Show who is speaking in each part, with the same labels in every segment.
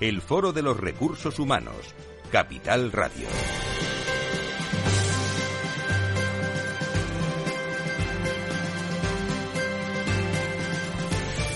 Speaker 1: el Foro de los Recursos Humanos, Capital Radio.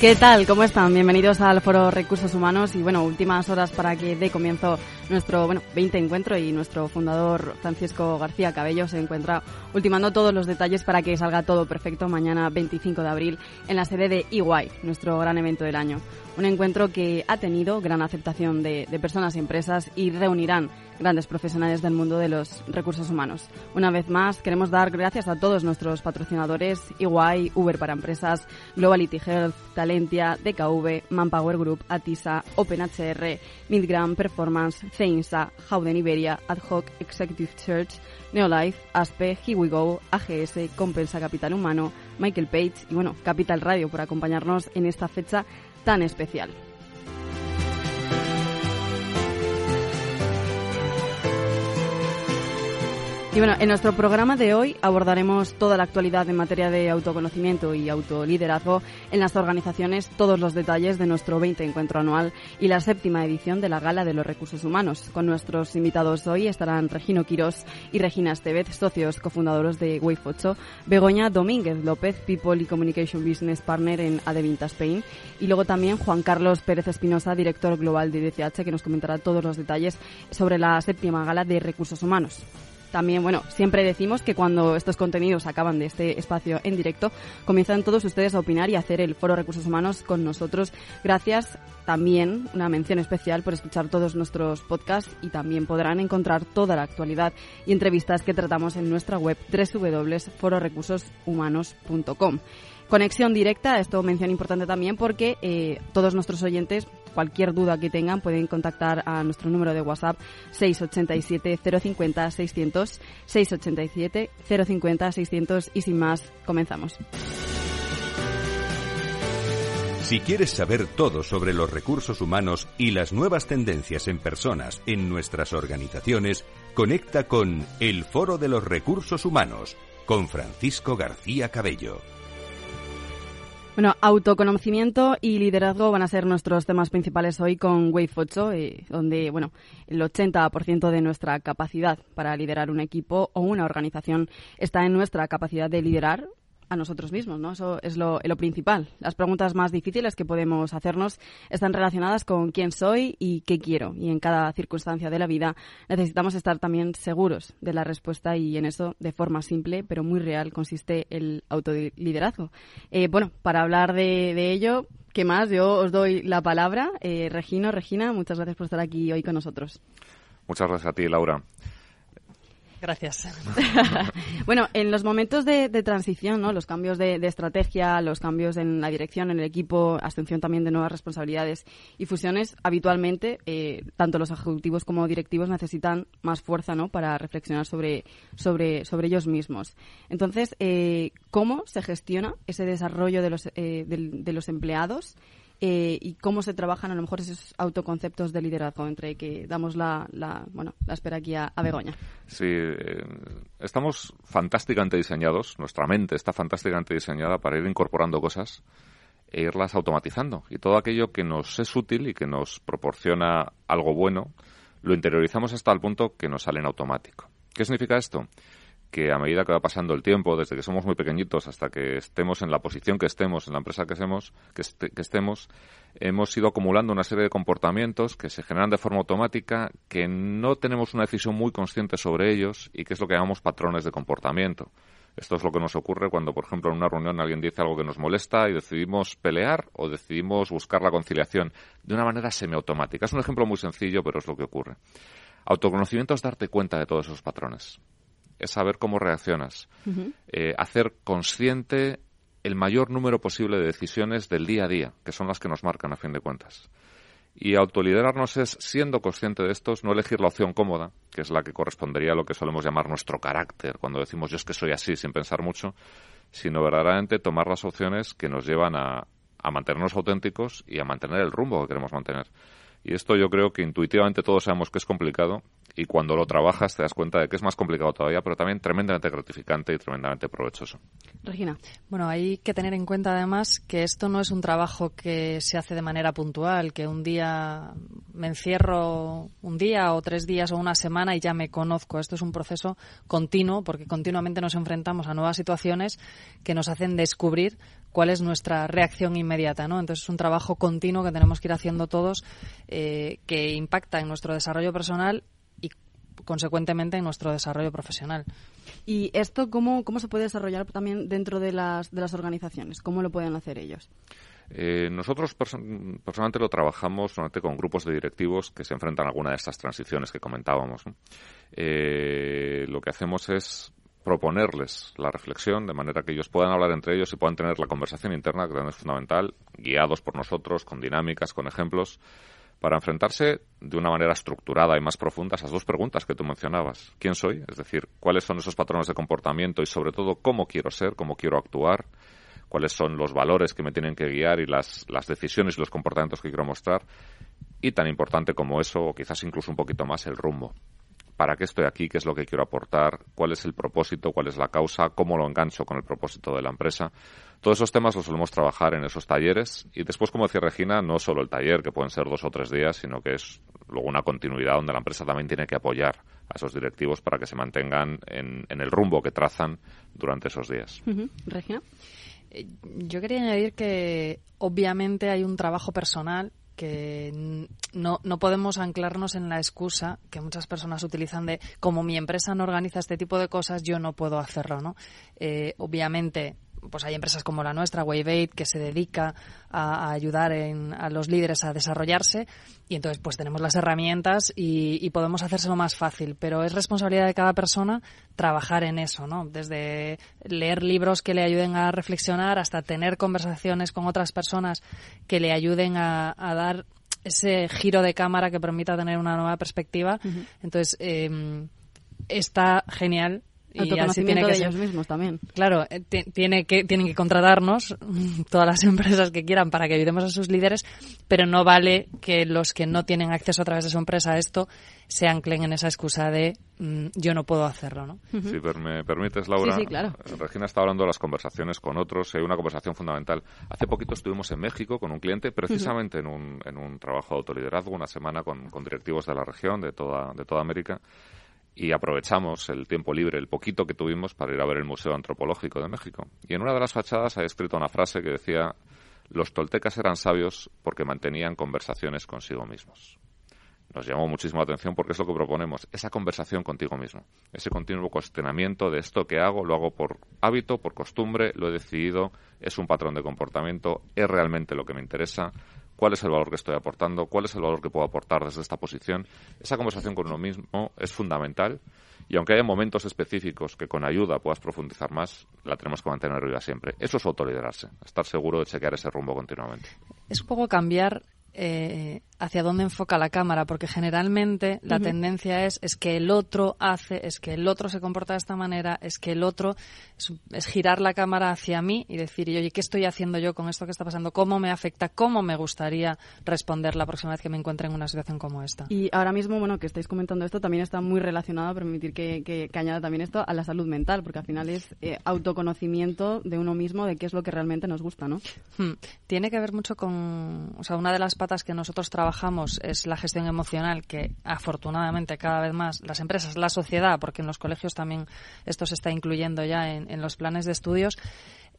Speaker 2: ¿Qué tal? ¿Cómo están? Bienvenidos al Foro Recursos Humanos y bueno, últimas horas para que dé comienzo nuestro bueno 20 encuentro y nuestro fundador Francisco García Cabello se encuentra ultimando todos los detalles para que salga todo perfecto mañana 25 de abril en la sede de EY, nuestro gran evento del año. Un encuentro que ha tenido gran aceptación de, personas y empresas y reunirán grandes profesionales del mundo de los recursos humanos. Una vez más, queremos dar gracias a todos nuestros patrocinadores, EY, Uber para Empresas, Globality Health, Talentia, DKV, Manpower Group, Atisa, OpenHR, Midgram Performance, CEINSA, Howden Iberia, Ad Hoc Executive Church, Neolife, ASPE, Here We Go, AGS, Compensa Capital Humano, Michael Page y bueno, Capital Radio por acompañarnos en esta fecha tan especial. Bueno, en nuestro programa de hoy abordaremos toda la actualidad en materia de autoconocimiento y autoliderazgo en las organizaciones, todos los detalles de nuestro 20 encuentro anual y la séptima edición de la Gala de los Recursos Humanos. Con nuestros invitados hoy estarán Regino Quirós y Regina Estevez, socios cofundadores de Wave 8, Begoña Domínguez López, People y Communication Business Partner en Adevinta Spain, y luego también Juan Carlos Pérez Espinosa, director global de DCH, que nos comentará todos los detalles sobre la séptima Gala de Recursos Humanos. También, bueno, siempre decimos que cuando estos contenidos acaban de este espacio en directo, comienzan todos ustedes a opinar y a hacer el Foro Recursos Humanos con nosotros. Gracias también, una mención especial por escuchar todos nuestros podcasts y también podrán encontrar toda la actualidad y entrevistas que tratamos en nuestra web www.fororecursoshumanos.com. Conexión directa, esto mención importante también porque eh, todos nuestros oyentes, cualquier duda que tengan, pueden contactar a nuestro número de WhatsApp 687 050 600 687 050 600 y sin más, comenzamos.
Speaker 1: Si quieres saber todo sobre los recursos humanos y las nuevas tendencias en personas en nuestras organizaciones, conecta con El Foro de los Recursos Humanos con Francisco García Cabello.
Speaker 2: Bueno, autoconocimiento y liderazgo van a ser nuestros temas principales hoy con Wave 8, eh, donde, bueno, el 80% de nuestra capacidad para liderar un equipo o una organización está en nuestra capacidad de liderar a nosotros mismos, ¿no? Eso es lo, principal. Las preguntas más difíciles que podemos hacernos están relacionadas con quién soy y qué quiero. Y en cada circunstancia de la vida necesitamos estar también seguros de la respuesta y en eso, de forma simple pero muy real, consiste el autoliderazgo. Eh, bueno, para hablar de, de, ello, ¿qué más? Yo os doy la palabra. Eh, Regino, Regina, muchas gracias por estar aquí hoy con nosotros.
Speaker 3: Muchas gracias a ti, Laura.
Speaker 4: Gracias.
Speaker 2: bueno, en los momentos de, transición, ¿no? los cambios de, estrategia, los cambios en la dirección, en el equipo, asunción también de nuevas responsabilidades y fusiones, habitualmente, eh, tanto los ejecutivos como directivos necesitan más fuerza ¿no? para reflexionar sobre, sobre, sobre ellos mismos. Entonces, eh, ¿cómo se gestiona ese desarrollo de los, eh, de los empleados? Eh, y cómo se trabajan a lo mejor esos autoconceptos de liderazgo entre que damos la, la bueno la espera aquí a, Begoña.
Speaker 3: Sí, eh, estamos fantásticamente diseñados, nuestra mente está fantásticamente diseñada para ir incorporando cosas e irlas automatizando. Y todo aquello que nos es útil y que nos proporciona algo bueno, lo interiorizamos hasta el punto que nos sale en automático. ¿Qué significa esto? Que a medida que va pasando el tiempo, desde que somos muy pequeñitos hasta que estemos en la posición que estemos, en la empresa que, estemos, este, que estemos, hemos ido acumulando una serie de comportamientos que se generan de forma automática, que no tenemos una decisión muy consciente sobre ellos y que es lo que llamamos patrones de comportamiento. Esto es lo que nos ocurre cuando, por ejemplo, en una reunión alguien dice algo que nos molesta y decidimos pelear o decidimos buscar la conciliación de una manera semiautomática. Es un ejemplo muy sencillo, pero es lo que ocurre. Autoconocimiento es darte cuenta de todos esos patrones es saber cómo reaccionas, uh -huh. eh, hacer consciente el mayor número posible de decisiones del día a día, que son las que nos marcan a fin de cuentas. Y autoliderarnos es, siendo consciente de estos, no elegir la opción cómoda, que es la que correspondería a lo que solemos llamar nuestro carácter, cuando decimos yo es que soy así sin pensar mucho, sino verdaderamente tomar las opciones que nos llevan a, a mantenernos auténticos y a mantener el rumbo que queremos mantener. Y esto yo creo que intuitivamente todos sabemos que es complicado y cuando lo trabajas te das cuenta de que es más complicado todavía, pero también tremendamente gratificante y tremendamente provechoso.
Speaker 2: Regina.
Speaker 4: Bueno, hay que tener en cuenta además que esto no es un trabajo que se hace de manera puntual, que un día me encierro un día o tres días o una semana y ya me conozco. Esto es un proceso continuo porque continuamente nos enfrentamos a nuevas situaciones que nos hacen descubrir cuál es nuestra reacción inmediata, ¿no? Entonces es un trabajo continuo que tenemos que ir haciendo todos eh, que impacta en nuestro desarrollo personal y consecuentemente en nuestro desarrollo profesional.
Speaker 2: ¿Y esto cómo, cómo se puede desarrollar también dentro de las, de las organizaciones? ¿Cómo lo pueden hacer ellos?
Speaker 3: Eh, nosotros personalmente lo trabajamos con grupos de directivos que se enfrentan a alguna de estas transiciones que comentábamos. Eh, lo que hacemos es proponerles la reflexión de manera que ellos puedan hablar entre ellos y puedan tener la conversación interna, que también es fundamental, guiados por nosotros, con dinámicas, con ejemplos, para enfrentarse de una manera estructurada y más profunda a esas dos preguntas que tú mencionabas. ¿Quién soy? Es decir, cuáles son esos patrones de comportamiento y sobre todo cómo quiero ser, cómo quiero actuar, cuáles son los valores que me tienen que guiar y las, las decisiones y los comportamientos que quiero mostrar. Y tan importante como eso, o quizás incluso un poquito más, el rumbo para qué estoy aquí, qué es lo que quiero aportar, cuál es el propósito, cuál es la causa, cómo lo engancho con el propósito de la empresa. Todos esos temas los solemos trabajar en esos talleres y después, como decía Regina, no solo el taller, que pueden ser dos o tres días, sino que es luego una continuidad donde la empresa también tiene que apoyar a esos directivos para que se mantengan en, el rumbo que trazan durante esos días.
Speaker 2: Regina.
Speaker 4: Eh, yo quería añadir que obviamente hay un trabajo personal que no, no podemos anclarnos en la excusa que muchas personas utilizan de como mi empresa no organiza este tipo de cosas, yo no puedo hacerlo, ¿no? Eh, obviamente pues hay empresas como la nuestra, Wave que se dedica a, ayudar a los líderes a desarrollarse y entonces pues tenemos las herramientas y, y, podemos hacérselo más fácil, pero es responsabilidad de cada persona trabajar en eso, ¿no? Desde leer libros que le ayuden a reflexionar hasta tener conversaciones con otras personas que le ayuden a, dar ese giro de cámara que permita tener una nueva perspectiva. Entonces, eh, está genial
Speaker 2: y así tiene que de ellos mismos también.
Speaker 4: Claro, eh, tiene que, tienen que contratarnos todas las empresas que quieran para que ayudemos a sus líderes, pero no vale que los que no tienen acceso a través de su empresa a esto se anclen en esa excusa de mm, yo no puedo hacerlo, ¿no?
Speaker 3: Si me permites, Laura.
Speaker 2: Sí, claro.
Speaker 3: Regina está hablando de las conversaciones con otros. Hay una conversación fundamental. Hace poquito estuvimos en México con un cliente, precisamente en, un, en un trabajo de autoliderazgo, una semana con, con directivos de la región, de toda, de toda América y aprovechamos el tiempo libre, el poquito que tuvimos, para ir a ver el Museo Antropológico de México. Y en una de las fachadas ha escrito una frase que decía, los toltecas eran sabios porque mantenían conversaciones consigo mismos. Nos llamó muchísimo la atención porque es lo que proponemos, esa conversación contigo mismo, ese continuo cuestionamiento de esto que hago, lo hago por hábito, por costumbre, lo he decidido, es un patrón de comportamiento, es realmente lo que me interesa, cuál es el valor que estoy aportando, cuál es el valor que puedo aportar desde esta posición. Esa conversación con uno mismo es fundamental y aunque haya momentos específicos que con ayuda puedas profundizar más, la tenemos que mantener arriba siempre. Eso es autoliderarse, estar seguro de chequear ese rumbo continuamente.
Speaker 4: Es un poco cambiar eh, hacia dónde enfoca la cámara, porque generalmente la tendencia es, es que el otro hace, es que el otro se comporta de esta manera, es que el otro es, girar la cámara hacia mí y decir, oye, ¿qué estoy haciendo yo con esto que está pasando? ¿Cómo me afecta? ¿Cómo me gustaría responder la próxima vez que me encuentre en una situación como esta?
Speaker 2: Y ahora mismo, bueno, que estáis comentando esto, también está muy relacionado, permitir que, que, añada también esto, a la salud mental, porque al final es eh, autoconocimiento de uno mismo de qué es lo que realmente nos gusta, ¿no?
Speaker 4: Hmm. Tiene que ver mucho con, o sea, una de las patas que nosotros trabajamos trabajamos es la gestión emocional, que afortunadamente cada vez más las empresas, la sociedad, porque en los colegios también esto se está incluyendo ya en, los planes de estudios,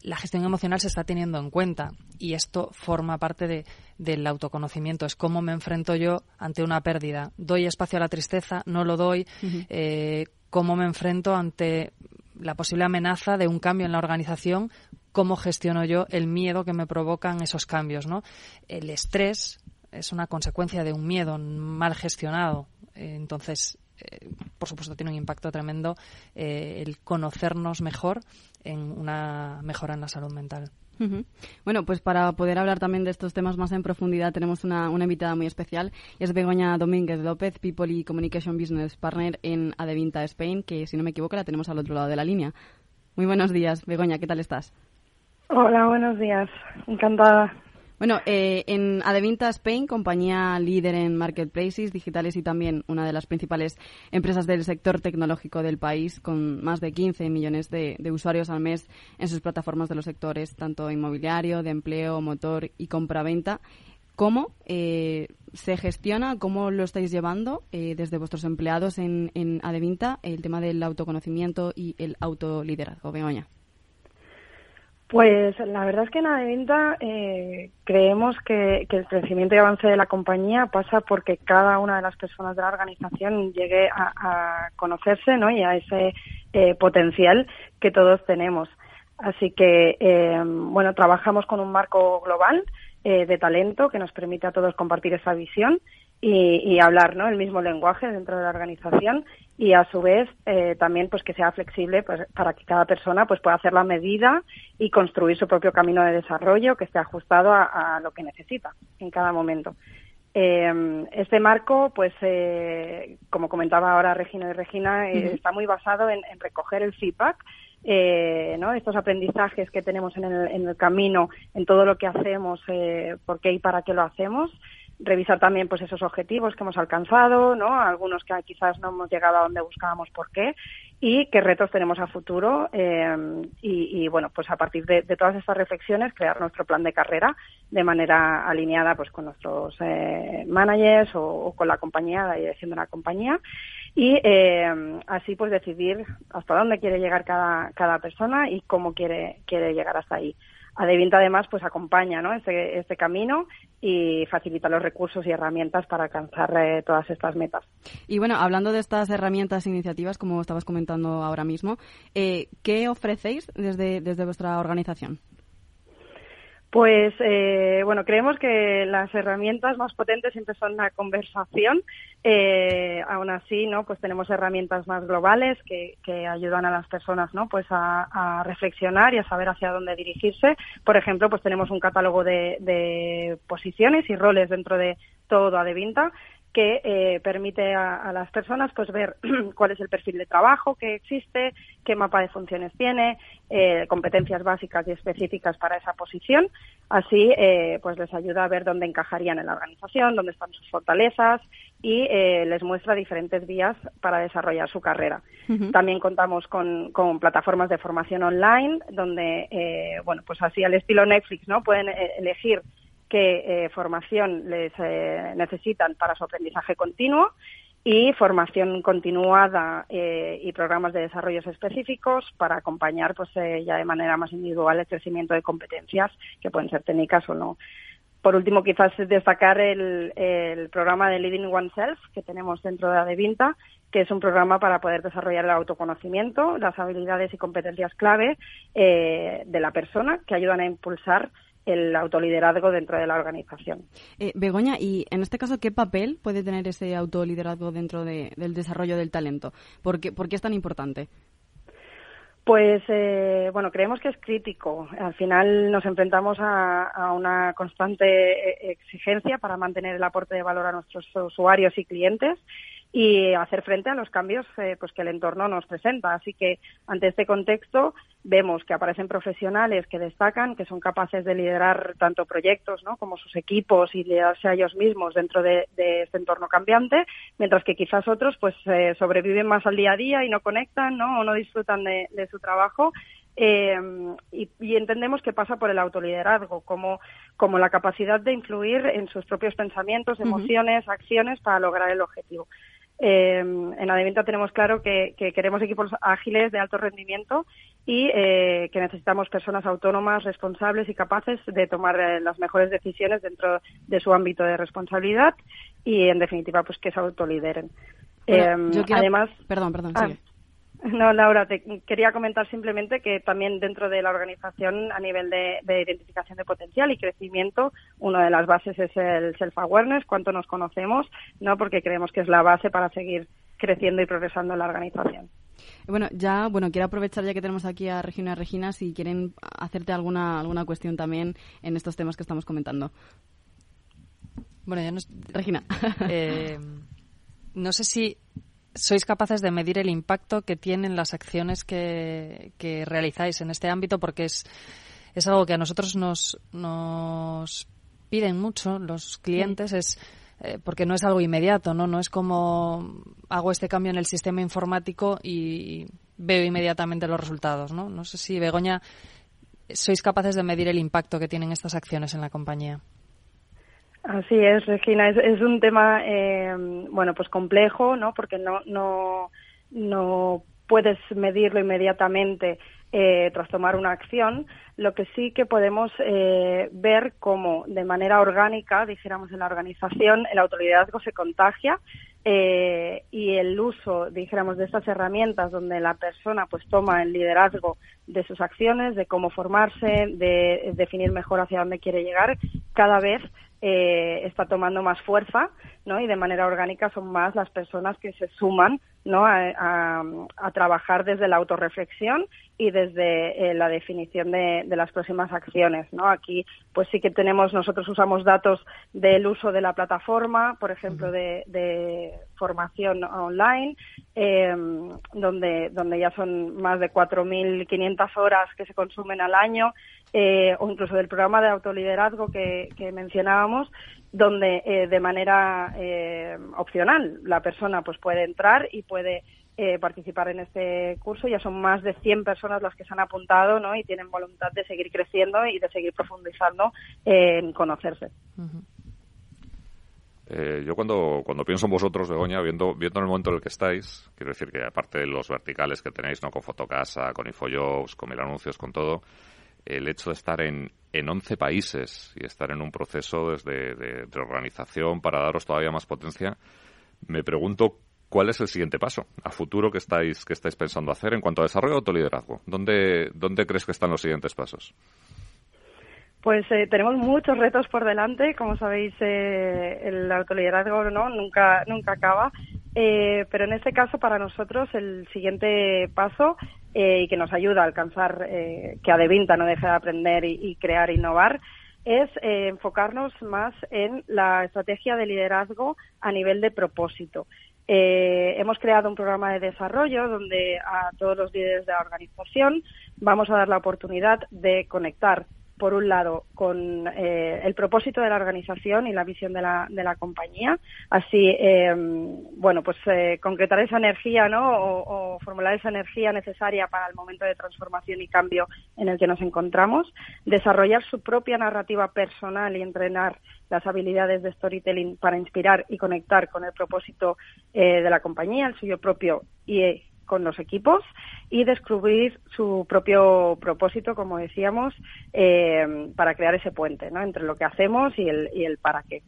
Speaker 4: la gestión emocional se está teniendo en cuenta y esto forma parte de, del autoconocimiento. Es cómo me enfrento yo ante una pérdida. ¿Doy espacio a la tristeza? ¿No lo doy? Eh, ¿Cómo me enfrento ante la posible amenaza de un cambio en la organización? ¿Cómo gestiono yo el miedo que me provocan esos cambios? ¿no? El estrés es una consecuencia de un miedo mal gestionado. entonces, eh, por supuesto, tiene un impacto tremendo eh, el conocernos mejor en una mejora en la salud mental.
Speaker 2: Bueno, pues para poder hablar también de estos temas más en profundidad tenemos una, una invitada muy especial. Es Begoña Domínguez López, People y Communication Business Partner en Adevinta Spain, que si no me equivoco la tenemos al otro lado de la línea. Muy buenos días, Begoña, ¿qué tal estás?
Speaker 5: Hola, buenos días. Encantada.
Speaker 2: Bueno, eh, en Adevinta Spain, compañía líder en marketplaces digitales y también una de las principales empresas del sector tecnológico del país, con más de 15 millones de, usuarios al mes en sus plataformas de los sectores, tanto inmobiliario, de empleo, motor y compra-venta. ¿Cómo eh, se gestiona, cómo lo estáis llevando eh, desde vuestros empleados en, en Adevinta el tema del autoconocimiento y el autoliderazgo? Begoña.
Speaker 5: Pues la verdad es que en Adevinta eh, creemos que, el crecimiento y avance de la compañía pasa porque cada una de las personas de la organización llegue a, conocerse ¿no? y a ese eh, potencial que todos tenemos. Así que, eh, bueno, trabajamos con un marco global eh, de talento que nos permite a todos compartir esa visión y, hablar ¿no? el mismo lenguaje dentro de la organización y a su vez eh, también pues que sea flexible pues, para que cada persona pues pueda hacer la medida y construir su propio camino de desarrollo que esté ajustado a, lo que necesita en cada momento. Eh, este marco, pues, eh, como comentaba ahora Regina y Regina, está muy basado en, recoger el feedback, ¿no? estos aprendizajes que tenemos en el, en el, camino, en todo lo que hacemos, por qué y para qué lo hacemos, revisar también pues esos objetivos que hemos alcanzado, ¿no? Algunos que quizás no hemos llegado a donde buscábamos por qué y qué retos tenemos a futuro eh, y, bueno pues a partir de, todas estas reflexiones crear nuestro plan de carrera de manera alineada pues con nuestros eh, managers o, con la compañía la dirección de la compañía y eh, así pues decidir hasta dónde quiere llegar cada, cada persona y cómo quiere quiere llegar hasta ahí Adevinta además pues acompaña ¿no? este, este camino y facilita los recursos y herramientas para alcanzar eh, todas estas metas.
Speaker 2: Y bueno, hablando de estas herramientas e iniciativas, como estabas comentando ahora mismo, eh, ¿qué ofrecéis desde, desde vuestra organización?
Speaker 5: Pues eh, bueno, creemos que las herramientas más potentes siempre son la conversación. Eh, aún así, no, pues tenemos herramientas más globales que, que ayudan a las personas, no, pues a, reflexionar y a saber hacia dónde dirigirse. Por ejemplo, pues tenemos un catálogo de, de posiciones y roles dentro de todo Adevinta que eh, permite a, las personas pues ver cuál es el perfil de trabajo que existe, qué mapa de funciones tiene, eh, competencias básicas y específicas para esa posición. Así eh, pues les ayuda a ver dónde encajarían en la organización, dónde están sus fortalezas y les muestra diferentes vías para desarrollar su carrera. También contamos con, con, plataformas de formación online donde bueno pues así al estilo Netflix no pueden elegir qué eh, formación les eh, necesitan para su aprendizaje continuo y formación continuada eh, y programas de desarrollo específicos para acompañar pues ya de manera más individual el crecimiento de competencias que pueden ser técnicas o no. Por último, quizás destacar el, programa de Living Oneself que tenemos dentro de Adevinta, que es un programa para poder desarrollar el autoconocimiento, las habilidades y competencias clave de la persona que ayudan a impulsar el autoliderazgo dentro de la organización.
Speaker 2: Eh, Begoña, y en este caso, ¿qué papel puede tener ese autoliderazgo dentro del desarrollo del talento? ¿Por qué, es tan importante?
Speaker 5: Pues eh, bueno, creemos que es crítico. Al final nos enfrentamos a, una constante eh, exigencia para mantener el aporte de valor a nuestros usuarios y clientes y hacer frente a los cambios eh, pues que el entorno nos presenta. Así que ante este contexto vemos que aparecen profesionales que destacan, que son capaces de liderar tanto proyectos ¿no? como sus equipos y liderarse a ellos mismos dentro de, este entorno cambiante, mientras que quizás otros pues eh, sobreviven más al día a día y no conectan ¿no? o no disfrutan de, su trabajo eh, y, entendemos que pasa por el autoliderazgo, como, como la capacidad de influir en sus propios pensamientos, emociones, acciones para lograr el objetivo. Eh, en Adeventa tenemos claro que, queremos equipos ágiles de alto rendimiento y eh, que necesitamos personas autónomas, responsables y capaces de tomar eh, las mejores decisiones dentro de su ámbito de responsabilidad y, en definitiva, pues que se autolideren.
Speaker 2: además, perdón, perdón. Ah,
Speaker 5: no, Laura, te quería comentar simplemente que también dentro de la organización, a nivel de, identificación de potencial y crecimiento, una de las bases es el self-awareness, cuánto nos conocemos, ¿no? Porque creemos que es la base para seguir creciendo y progresando en la organización.
Speaker 2: Bueno, ya, bueno, quiero aprovechar ya que tenemos aquí a Regina y a Regina si quieren hacerte alguna alguna cuestión también en estos temas que estamos comentando.
Speaker 4: Bueno, ya no...
Speaker 2: Regina.
Speaker 4: Eh, no sé si sois capaces de medir el impacto que tienen las acciones que, que realizáis en este ámbito, porque es, es algo que a nosotros nos, nos piden mucho los clientes, es eh, porque no es algo inmediato, ¿no? No es como hago este cambio en el sistema informático y veo inmediatamente los resultados, ¿no? No sé si, Begoña, sois capaces de medir el impacto que tienen estas acciones en la compañía.
Speaker 5: Así es, Regina. Es, es un tema, eh, bueno, pues complejo, ¿no? Porque no, no, no puedes medirlo inmediatamente eh, tras tomar una acción. Lo que sí que podemos eh, ver cómo, de manera orgánica, dijéramos en la organización, el autoliderazgo se contagia eh, y el uso, dijéramos, de estas herramientas donde la persona pues toma el liderazgo de sus acciones, de cómo formarse, de definir mejor hacia dónde quiere llegar, cada vez eh, está tomando más fuerza, ¿no? Y de manera orgánica son más las personas que se suman, ¿no? A, trabajar desde la autorreflexión y desde eh, la definición de, las próximas acciones, ¿no? Aquí, pues sí que tenemos, nosotros usamos datos del uso de la plataforma, por ejemplo, de, formación online, em, donde, donde ya son más de 4.500 horas que se consumen al año, eh, o incluso del programa de autoliderazgo que, mencionábamos, donde eh, de manera eh, opcional la persona pues puede entrar y puede participar en este curso. Ya son más de 100 personas las que se han apuntado ¿no? y tienen voluntad de seguir creciendo y de seguir profundizando en conocerse.
Speaker 3: yo cuando, cuando pienso en vosotros, Begoña, viendo, viendo el momento en el que estáis, quiero decir que aparte de los verticales que tenéis, ¿no? con Fotocasa, con Infojobs, con Mil Anuncios, con todo, el hecho de estar en, en 11 países y estar en un proceso desde de, organización para daros todavía más potencia, me pregunto cuál es el siguiente paso a futuro que estáis, que estáis pensando hacer en cuanto a desarrollo de autoliderazgo. ¿Dónde, ¿Dónde crees que están los siguientes pasos?
Speaker 5: Pues eh, tenemos muchos retos por delante. Como sabéis, eh, el autoliderazgo no nunca nunca acaba. Eh, pero en este caso, para nosotros, el siguiente paso y que nos ayuda a alcanzar que Adevinta no deje de aprender y, crear e innovar es enfocarnos más en la estrategia de liderazgo a nivel de propósito. hemos creado un programa de desarrollo donde a todos los líderes de la organización vamos a dar la oportunidad de conectar por un lado, con eh, el propósito de la organización y la visión de la, de la compañía. Así, eh, bueno, pues eh, concretar esa energía, ¿no? O, formular esa energía necesaria para el momento de transformación y cambio en el que nos encontramos. Desarrollar su propia narrativa personal y entrenar las habilidades de storytelling para inspirar y conectar con el propósito de la compañía, el suyo propio y con los equipos y descubrir su propio propósito, como decíamos, eh, para crear ese puente ¿no? entre lo que hacemos y el, y el para qué.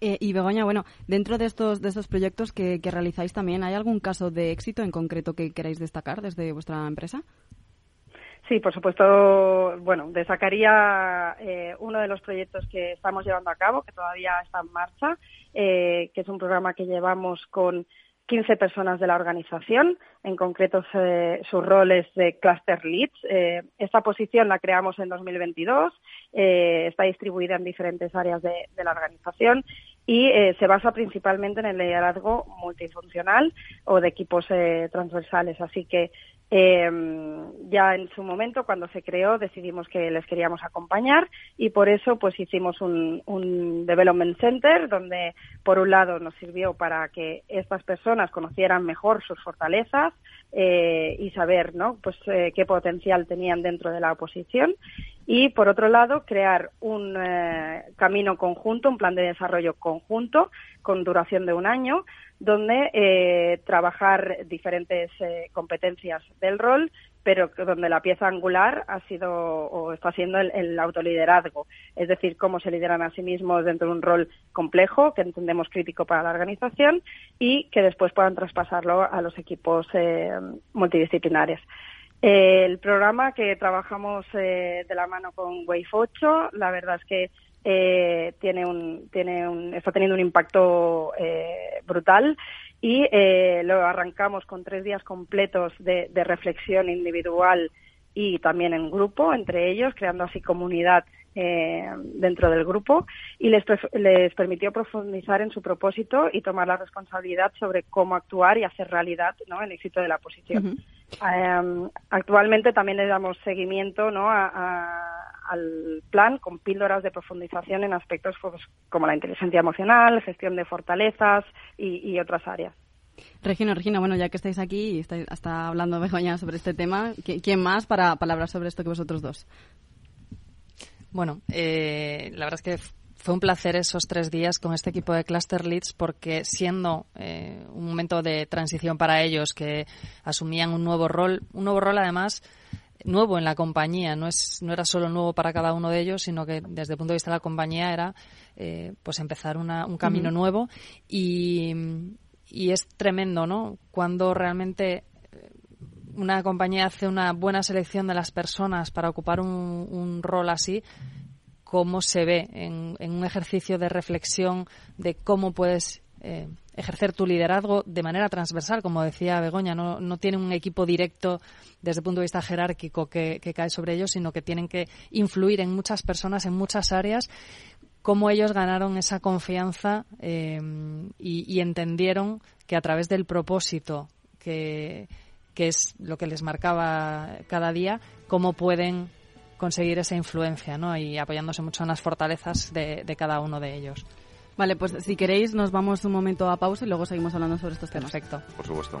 Speaker 2: Eh, y Begoña, bueno, dentro de estos, de estos proyectos que, realizáis también, ¿hay algún caso de éxito en concreto que queráis destacar desde vuestra empresa?
Speaker 5: Sí, por supuesto, bueno, destacaría eh, uno de los proyectos que estamos llevando a cabo, que todavía está en marcha, que es un programa que llevamos con 15 personas de la organización, en concreto sus roles de Cluster Leads. Eh, esta posición la creamos en 2022, eh, está distribuida en diferentes áreas de, la organización y eh, se basa principalmente en el liderazgo multifuncional o de equipos transversales. Así que eh, ya en su momento, cuando se creó, decidimos que les queríamos acompañar y por eso pues hicimos un, un, Development Center donde por un lado nos sirvió para que estas personas conocieran mejor sus fortalezas eh, y saber ¿no? pues, eh, qué potencial tenían dentro de la oposición y por otro lado crear un eh, camino conjunto, un plan de desarrollo conjunto con duración de un año donde eh, trabajar diferentes eh, competencias del rol, pero donde la pieza angular ha sido o está siendo el, autoliderazgo, es decir, cómo se lideran a sí mismos dentro de un rol complejo que entendemos crítico para la organización y que después puedan traspasarlo a los equipos eh, multidisciplinares. el programa que trabajamos de la mano con Wave 8, la verdad es que eh, tiene un, tiene un, está teniendo un impacto eh, brutal y eh, lo arrancamos con tres días completos de, de, reflexión individual y también en grupo entre ellos, creando así comunidad eh, dentro del grupo y les, les permitió profundizar en su propósito y tomar la responsabilidad sobre cómo actuar y hacer realidad ¿no? el éxito de la posición. eh, actualmente también le damos seguimiento ¿no? a, a, al plan con píldoras de profundización en aspectos pues, como la inteligencia emocional, gestión de fortalezas y, y otras áreas.
Speaker 2: Regina, Regina, bueno, ya que estáis aquí y estáis hasta hablando Begoña sobre este tema, ¿quién más para, para hablar sobre esto que vosotros dos?
Speaker 4: Bueno, eh, la verdad es que fue un placer esos tres días con este equipo de Cluster Leads porque siendo eh, un momento de transición para ellos que asumían un nuevo rol, un nuevo rol además nuevo en la compañía, no es no era solo nuevo para cada uno de ellos, sino que desde el punto de vista de la compañía era eh, pues empezar una, un camino uh -huh. nuevo y, y es tremendo, ¿no? Cuando realmente una compañía hace una buena selección de las personas para ocupar un, un rol así, cómo se ve en, en, un ejercicio de reflexión de cómo puedes eh, ejercer tu liderazgo de manera transversal, como decía Begoña, no, no tiene un equipo directo desde el punto de vista jerárquico que, cae sobre ellos, sino que tienen que influir en muchas personas, en muchas áreas, cómo ellos ganaron esa confianza eh, y, entendieron que a través del propósito que que es lo que les marcaba cada día, cómo pueden conseguir esa influencia, ¿no? Y apoyándose mucho en las fortalezas de, cada uno de ellos.
Speaker 2: Vale, pues si queréis nos vamos un momento a pausa y luego seguimos hablando sobre estos temas.
Speaker 4: Perfecto.
Speaker 3: Por supuesto.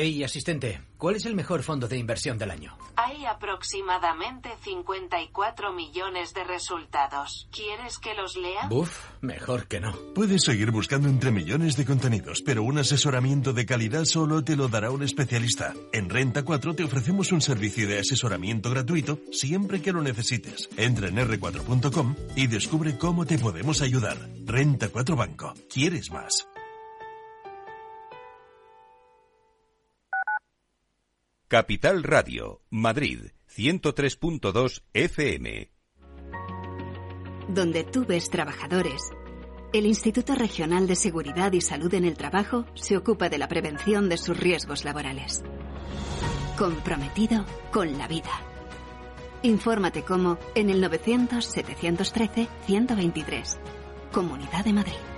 Speaker 6: Hey, asistente, ¿cuál es el mejor fondo de inversión del año?
Speaker 7: Hay aproximadamente 54 millones de resultados. ¿Quieres que los lea?
Speaker 6: Buf, mejor que no.
Speaker 8: Puedes seguir buscando entre millones de contenidos, pero un asesoramiento de calidad solo te lo dará un especialista. En Renta 4 te ofrecemos un servicio de asesoramiento gratuito siempre que lo necesites. Entra en r4.com y descubre cómo te podemos ayudar. Renta 4 Banco. ¿Quieres más?
Speaker 1: Capital Radio, Madrid, 103.2 FM.
Speaker 9: Donde tú ves trabajadores, el Instituto Regional de Seguridad y Salud en el Trabajo se ocupa de la prevención de sus riesgos laborales. Comprometido con la vida. Infórmate cómo en el 900-713-123. Comunidad de Madrid.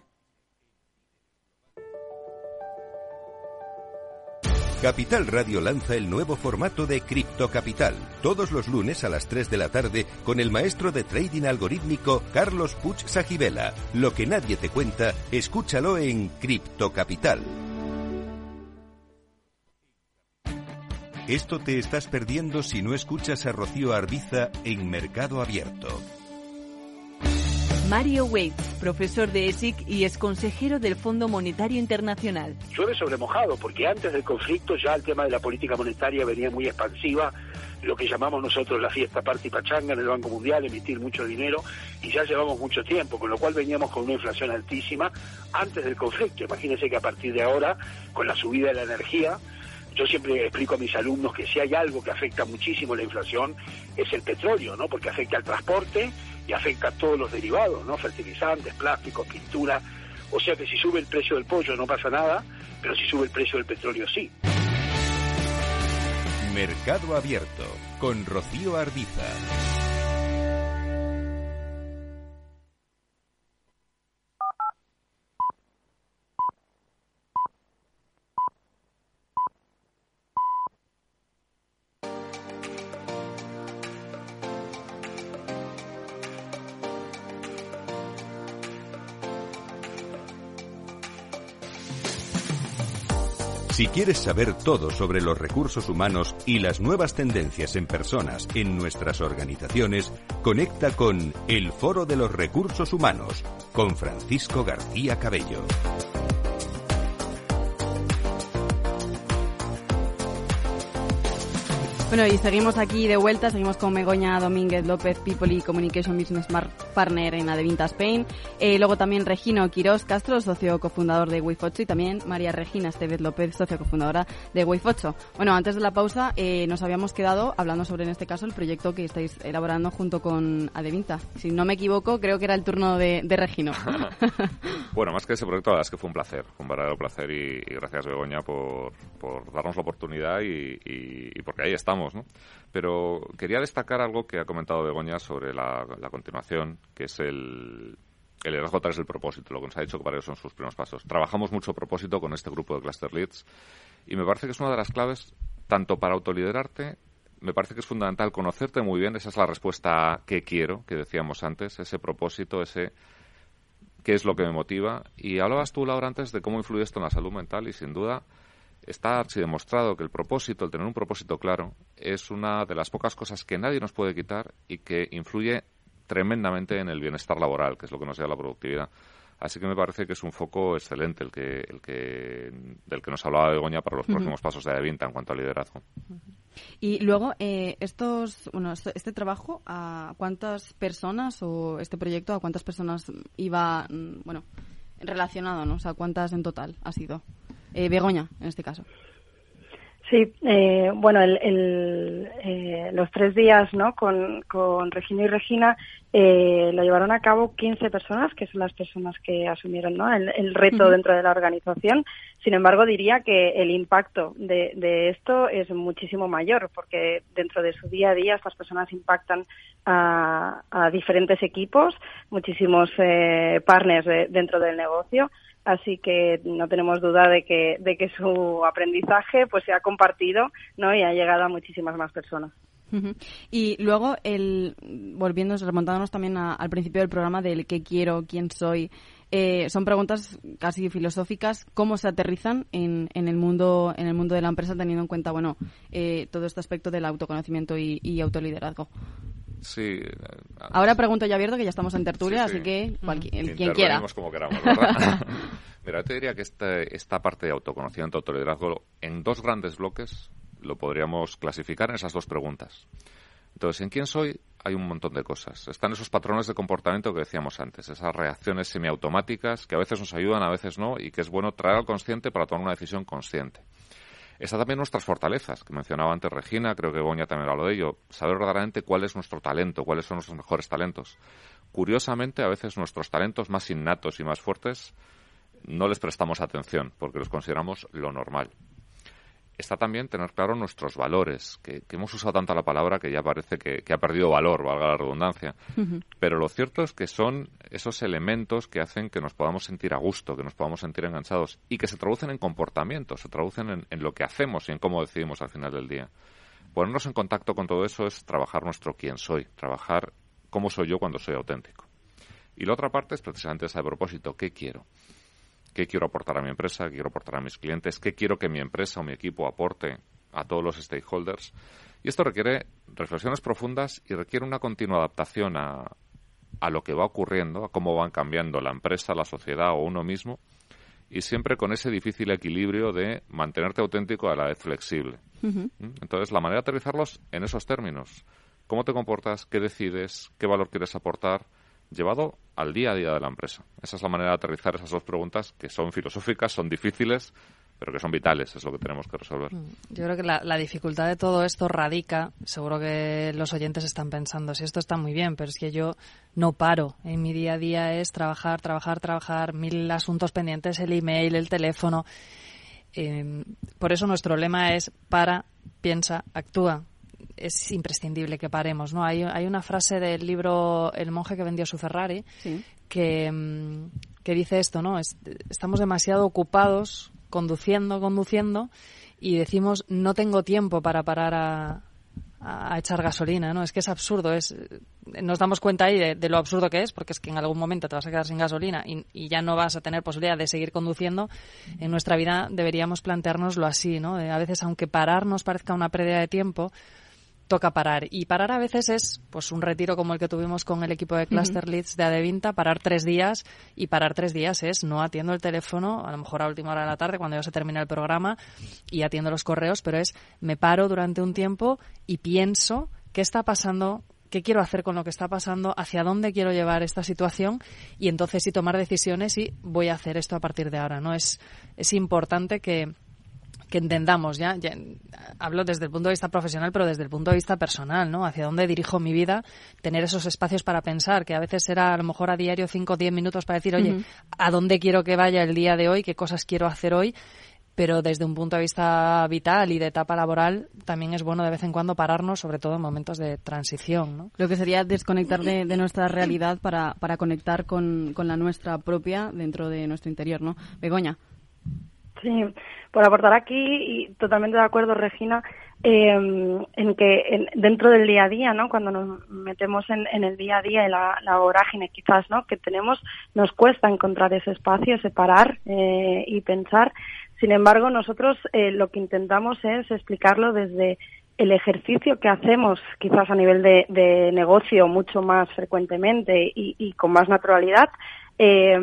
Speaker 1: Capital Radio lanza el nuevo formato de Cripto Capital, todos los lunes a las 3 de la tarde con el maestro de trading algorítmico Carlos Puch Sajibela. Lo que nadie te cuenta, escúchalo en Cripto Capital. Esto te estás perdiendo si no escuchas a Rocío Arbiza en Mercado Abierto.
Speaker 10: Mario Wade, profesor de ESIC y ex consejero del Fondo Monetario Internacional.
Speaker 11: Llueve sobre mojado, porque antes del conflicto ya el tema de la política monetaria venía muy expansiva, lo que llamamos nosotros la fiesta party pachanga en el Banco Mundial, emitir mucho dinero, y ya llevamos mucho tiempo, con lo cual veníamos con una inflación altísima antes del conflicto. Imagínense que a partir de ahora, con la subida de la energía, yo siempre explico a mis alumnos que si hay algo que afecta muchísimo la inflación es el petróleo, ¿no? Porque afecta al transporte y afecta a todos los derivados, ¿no? Fertilizantes, plásticos, pintura. O sea que si sube el precio del pollo no pasa nada, pero si sube el precio del petróleo sí.
Speaker 1: Mercado Abierto con Rocío Arbiza. Si quieres saber todo sobre los recursos humanos y las nuevas tendencias en personas en nuestras organizaciones, conecta con El Foro de los Recursos Humanos con Francisco García Cabello.
Speaker 2: Bueno, y seguimos aquí de vuelta, seguimos con Megoña Domínguez López, People y Communication Business Partner en Adevinta Spain. Eh, luego también Regino Quirós Castro, socio cofundador de Wi8 y también María Regina Estevez López, socio cofundadora de Wi8. Bueno, antes de la pausa eh, nos habíamos quedado hablando sobre, en este caso, el proyecto que estáis elaborando junto con Adevinta. Si no me equivoco, creo que era el turno de, Regino.
Speaker 3: bueno, más que ese proyecto, la verdad es que fue un placer, un verdadero placer y, gracias, Begoña, por, por, darnos la oportunidad y, y porque ahí estamos pero quería destacar algo que ha comentado Begoña sobre la, continuación, que es el, el liderazgo tras el propósito, lo que nos ha dicho que para ellos son sus primeros pasos. Trabajamos mucho propósito con este grupo de Cluster Leads y me parece que es una de las claves tanto para autoliderarte, me parece que es fundamental conocerte muy bien, esa es la respuesta que quiero, que decíamos antes, ese propósito, ese qué es lo que me motiva. Y hablabas tú, Laura, antes de cómo influye esto en la salud mental y sin duda está demostrado que el propósito, el tener un propósito claro, es una de las pocas cosas que nadie nos puede quitar y que influye tremendamente en el bienestar laboral, que es lo que nos da la productividad. Así que me parece que es un foco excelente el que, el que del que nos hablaba Begoña para los próximos pasos de Adevinta en cuanto al liderazgo.
Speaker 2: Y luego, eh, estos, bueno, este trabajo, ¿a cuántas personas o este proyecto, a cuántas personas iba, mm, bueno, relacionado, ¿no? O sea, ¿cuántas en total ha sido? Eh, Begoña, en este caso.
Speaker 5: Sí, eh, bueno, el, eh, los tres días ¿no? con, con Regina y Regina eh, lo llevaron a cabo 15 personas, que son las personas que asumieron ¿no? el, reto dentro de la organización. Sin embargo, diría que el impacto de, de, esto es muchísimo mayor, porque dentro de su día a día estas personas impactan a, a diferentes equipos, muchísimos eh, partners dentro del negocio así que no tenemos duda de que, de que su aprendizaje pues se ha compartido ¿no? y ha llegado a muchísimas más personas.
Speaker 2: Y luego, el, volviéndonos, remontándonos también al principio del programa del qué quiero, quién soy, eh, son preguntas casi filosóficas, cómo se aterrizan en, en, el mundo en el mundo de la empresa teniendo en cuenta bueno eh, todo este aspecto del autoconocimiento y autoliderazgo.
Speaker 3: Sí.
Speaker 2: Ahora pregunto ya abierto que ya estamos en tertulia, así que cualquier, quien quiera.
Speaker 3: como queramos, ¿verdad? Mira, te diría que este, esta parte de autoconocimiento, autoliderazgo, en dos grandes bloques lo podríamos clasificar en esas dos preguntas. Entonces, ¿en quién soy? Hay un montón de cosas. Están esos patrones de comportamiento que decíamos antes, esas reacciones semiautomáticas que a veces nos ayudan, a veces no, y que es bueno traer al consciente para tomar una decisión consciente. Está también nuestras fortalezas, que mencionaba antes Regina, creo que Goña también habló de ello. Saber verdaderamente cuál es nuestro talento, cuáles son nuestros mejores talentos. Curiosamente, a veces nuestros talentos más innatos y más fuertes no les prestamos atención porque los consideramos lo normal está también tener claro nuestros valores, que, hemos usado tanto la palabra que ya parece que, ha perdido valor, valga la redundancia. Pero lo cierto es que son esos elementos que hacen que nos podamos sentir a gusto, que nos podamos sentir enganchados y que se traducen en comportamientos, se traducen en, en lo que hacemos y en cómo decidimos al final del día. Ponernos en contacto con todo eso es trabajar nuestro quién soy, trabajar cómo soy yo cuando soy auténtico. Y la otra parte es precisamente ese propósito, ¿qué quiero? Qué quiero aportar a mi empresa, qué quiero aportar a mis clientes, qué quiero que mi empresa o mi equipo aporte a todos los stakeholders. Y esto requiere reflexiones profundas y requiere una continua adaptación a, a lo que va ocurriendo, a cómo van cambiando la empresa, la sociedad o uno mismo, y siempre con ese difícil equilibrio de mantenerte auténtico a la vez flexible. ¿Mm? Entonces, la manera de aterrizarlos en esos términos. ¿Cómo te comportas? ¿Qué decides? ¿Qué valor quieres aportar? Llevado al día a día de la empresa. Esa es la manera de aterrizar esas dos preguntas que son filosóficas, son difíciles, pero que son vitales, es lo que tenemos que resolver. Mm,
Speaker 4: yo creo que la, dificultad de todo esto radica, seguro que los oyentes están pensando, si esto está muy bien, pero es que yo no paro. En mi día a día es trabajar, trabajar, trabajar, mil asuntos pendientes, el email, el teléfono. Eh, por eso nuestro lema es para, piensa, actúa es imprescindible que paremos, ¿no? Hay, hay una frase del libro El monje que vendió su Ferrari que, mm, que dice esto, ¿no? estamos demasiado ocupados conduciendo, conduciendo y decimos no tengo tiempo para parar a, a, echar gasolina, ¿no? Es que es absurdo, es nos damos cuenta ahí de, lo absurdo que es, porque es que en algún momento te vas a quedar sin gasolina y, y, ya no vas a tener posibilidad de seguir conduciendo. En nuestra vida deberíamos planteárnoslo así, ¿no? a veces, aunque parar nos parezca una pérdida de tiempo, toca parar. Y parar a veces es pues un retiro como el que tuvimos con el equipo de Cluster Leads de Adevinta, parar tres días y parar tres días es no atiendo el teléfono, a lo mejor a última hora de la tarde cuando ya se termina el programa y atiendo los correos, pero es me paro durante un tiempo y pienso qué está pasando qué quiero hacer con lo que está pasando, hacia dónde quiero llevar esta situación y entonces sí tomar decisiones y voy a hacer esto a partir de ahora. ¿no? Es, es importante que, que entendamos ya, hablo desde el punto de vista profesional, pero desde el punto de vista personal, ¿no? Hacia dónde dirijo mi vida, tener esos espacios para pensar, que a veces será a lo mejor a diario 5 o 10 minutos para decir, oye, ¿a dónde quiero que vaya el día de hoy? ¿Qué cosas quiero hacer hoy? pero desde un punto de vista vital y de etapa laboral también es bueno de vez en cuando pararnos, sobre todo en momentos de transición. ¿no?
Speaker 2: Lo que sería desconectar de, nuestra realidad para, para conectar con, con, la nuestra propia dentro de nuestro interior, ¿no? Begoña.
Speaker 5: Sí, por aportar aquí, y totalmente de acuerdo, Regina, eh, en que dentro del día a día, ¿no? Cuando nos metemos en, el día a día, en la, la, vorágine quizás, ¿no? Que tenemos, nos cuesta encontrar ese espacio, separar eh, y pensar. Sin embargo, nosotros eh, lo que intentamos es explicarlo desde el ejercicio que hacemos, quizás a nivel de, negocio, mucho más frecuentemente y con más naturalidad, eh,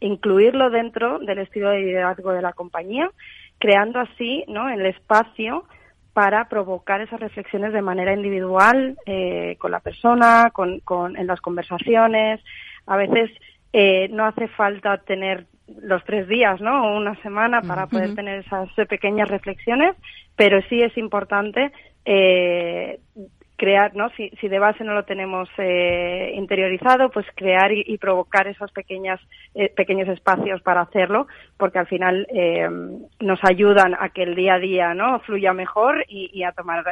Speaker 5: incluirlo dentro del estilo de liderazgo de la compañía, creando así ¿no? el espacio para provocar esas reflexiones de manera individual eh, con la persona, con, con, en las conversaciones. A veces eh, no hace falta tener los tres días, ¿no? O una semana para poder tener esas pequeñas reflexiones, pero sí es importante eh, crear, ¿no? Si, si de base no lo tenemos eh, interiorizado, pues crear y, provocar esos pequeñas, eh, pequeños espacios para hacerlo, porque al final eh, nos ayudan a que el día a día, ¿no? Fluya mejor y, a tomar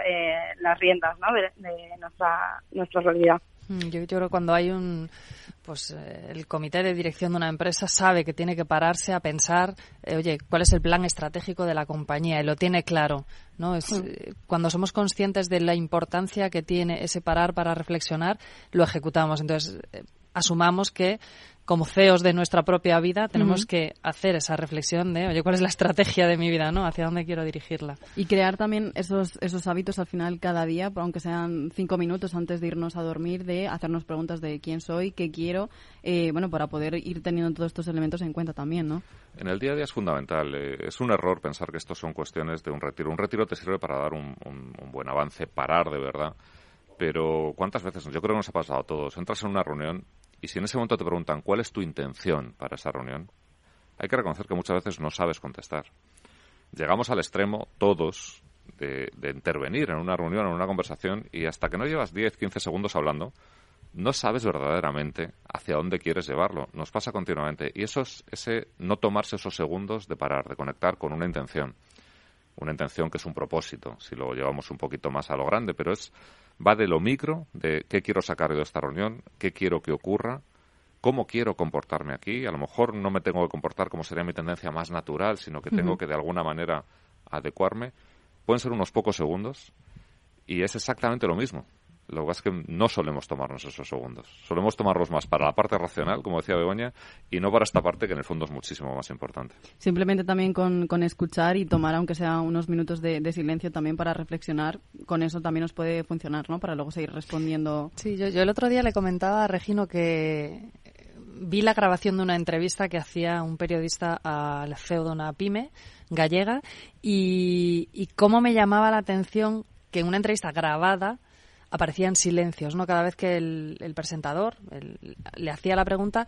Speaker 5: las riendas, ¿no? De, de nuestra, nuestra realidad.
Speaker 4: Mm, yo, creo que cuando hay un, pues eh, el comité de dirección de una empresa sabe que tiene que pararse a pensar, eh, oye, cuál es el plan estratégico de la compañía y lo tiene claro, ¿no? Es, mm. eh, cuando somos conscientes de la importancia que tiene ese parar para reflexionar, lo ejecutamos. Entonces, asumamos que como CEOs de nuestra propia vida tenemos que hacer esa reflexión de, oye, ¿cuál es la estrategia de mi vida, no? ¿Hacia dónde quiero dirigirla?
Speaker 2: Y crear también esos, esos hábitos al final cada día, aunque sean cinco minutos antes de irnos a dormir, de hacernos preguntas de quién soy, qué quiero, eh, bueno, para poder ir teniendo todos estos elementos en cuenta también, ¿no?
Speaker 3: En el día a día es fundamental. Eh, es un error pensar que estos son cuestiones de un retiro. Un retiro te sirve para dar un, un buen avance, parar de verdad pero ¿cuántas veces? Yo creo que nos ha pasado a todos. Entras en una reunión y si en ese momento te preguntan cuál es tu intención para esa reunión, hay que reconocer que muchas veces no sabes contestar. Llegamos al extremo, todos, de, intervenir en una reunión, en una conversación, y hasta que no llevas 10, 15 segundos hablando, no sabes verdaderamente hacia dónde quieres llevarlo. Nos pasa continuamente. Y eso es ese no tomarse esos segundos de parar, de conectar con una intención. Una intención que es un propósito, si lo llevamos un poquito más a lo grande, pero es va de lo micro, de qué quiero sacar de esta reunión, qué quiero que ocurra, cómo quiero comportarme aquí. A lo mejor no me tengo que comportar como sería mi tendencia más natural, sino que tengo que de alguna manera adecuarme. Pueden ser unos pocos segundos y es exactamente lo mismo. Lo que pasa es que no solemos tomarnos esos segundos. Solemos tomarlos más para la parte racional, como decía Begoña, y no para esta parte que en el fondo es muchísimo más importante.
Speaker 2: Simplemente también con, escuchar y tomar, aunque sea unos minutos de, silencio también para reflexionar, con eso también nos puede funcionar, ¿no? Para luego seguir respondiendo.
Speaker 4: Sí, yo, yo el otro día le comentaba a Regino que vi la grabación de una entrevista que hacía un periodista al CEO de una pyme gallega y, y cómo me llamaba la atención que en una entrevista grabada aparecían silencios, ¿no? Cada vez que el, presentador le hacía la pregunta,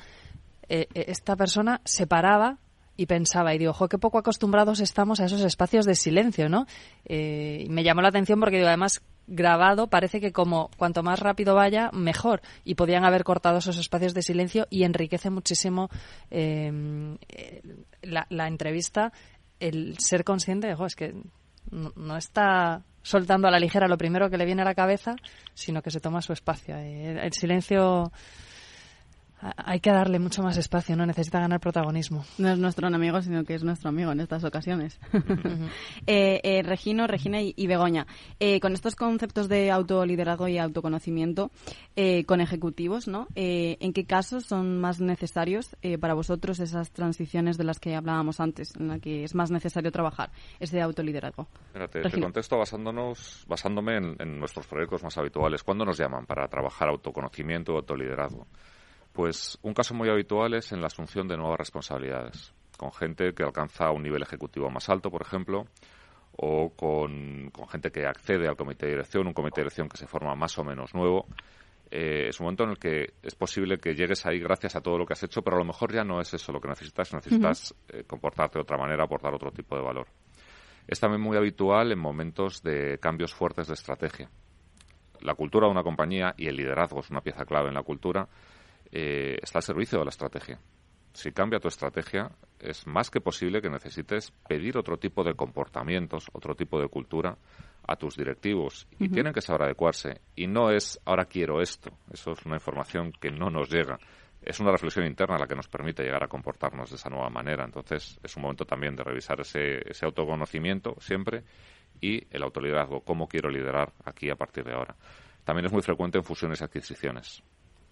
Speaker 4: eh, eh, esta persona se paraba y pensaba y digo, ojo, qué poco acostumbrados estamos a esos espacios de silencio, ¿no? Eh, me llamó la atención porque digo, además grabado parece que como cuanto más rápido vaya mejor y podían haber cortado esos espacios de silencio y enriquece muchísimo em, la, entrevista el ser consciente de, es que no está soltando a la ligera lo primero que le viene a la cabeza, sino que se toma su espacio. El, silencio hay que darle mucho más espacio, ¿no? Necesita ganar protagonismo.
Speaker 2: No es nuestro enemigo, sino que es nuestro amigo en estas ocasiones. eh, eh, Regino, Regina y, Begoña, eh, con estos conceptos de autoliderazgo y autoconocimiento eh, con ejecutivos, ¿no? ¿En qué casos son más necesarios para vosotros esas transiciones de las que hablábamos antes, en las que es más necesario trabajar ese autoliderazgo?
Speaker 3: Espérate, te contesto basándonos, basándome en, en nuestros proyectos más habituales. ¿Cuándo nos llaman para trabajar autoconocimiento o autoliderazgo? Pues un caso muy habitual es en la asunción de nuevas responsabilidades, con gente que alcanza un nivel ejecutivo más alto, por ejemplo, o con, gente que accede al comité de dirección, un comité de dirección que se forma más o menos nuevo. Eh, es un momento en el que es posible que llegues ahí gracias a todo lo que has hecho, pero a lo mejor ya no es eso lo que necesitas, necesitas eh, comportarte de otra manera, aportar otro tipo de valor. Es también muy habitual en momentos de cambios fuertes de estrategia. La cultura de una compañía y el liderazgo es una pieza clave en la cultura eh, está al servicio de la estrategia. Si cambia tu estrategia, es más que posible que necesites pedir otro tipo de comportamientos, otro tipo de cultura a tus directivos y tienen que saber adecuarse. Y no es ahora quiero esto. Eso es una información que no nos llega. Es una reflexión interna la que nos permite llegar a comportarnos de esa nueva manera. Entonces, es un momento también de revisar ese, ese autoconocimiento siempre y el autoliderazgo. ¿Cómo quiero liderar aquí a partir de ahora? También es muy frecuente en fusiones y adquisiciones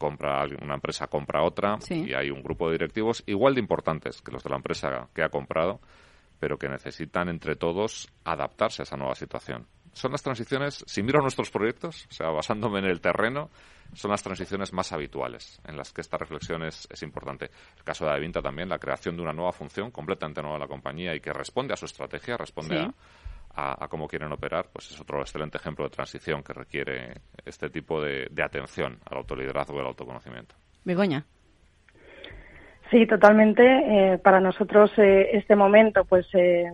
Speaker 3: compra una empresa compra otra y hay un grupo de directivos igual de importantes que los de la empresa que ha comprado, pero que necesitan entre todos adaptarse a esa nueva situación. Son las transiciones, si miro nuestros proyectos, o sea, basándome en el terreno, son las transiciones más habituales en las que esta reflexión es, importante. El caso de Avinta también, la creación de una nueva función completamente nueva de la compañía y que responde a su estrategia, responde a a, cómo quieren operar, pues es otro excelente ejemplo de transición que requiere este tipo de, atención al autoliderazgo y al autoconocimiento.
Speaker 2: Begoña.
Speaker 5: Sí, totalmente. Eh, para nosotros eh, este momento pues eh,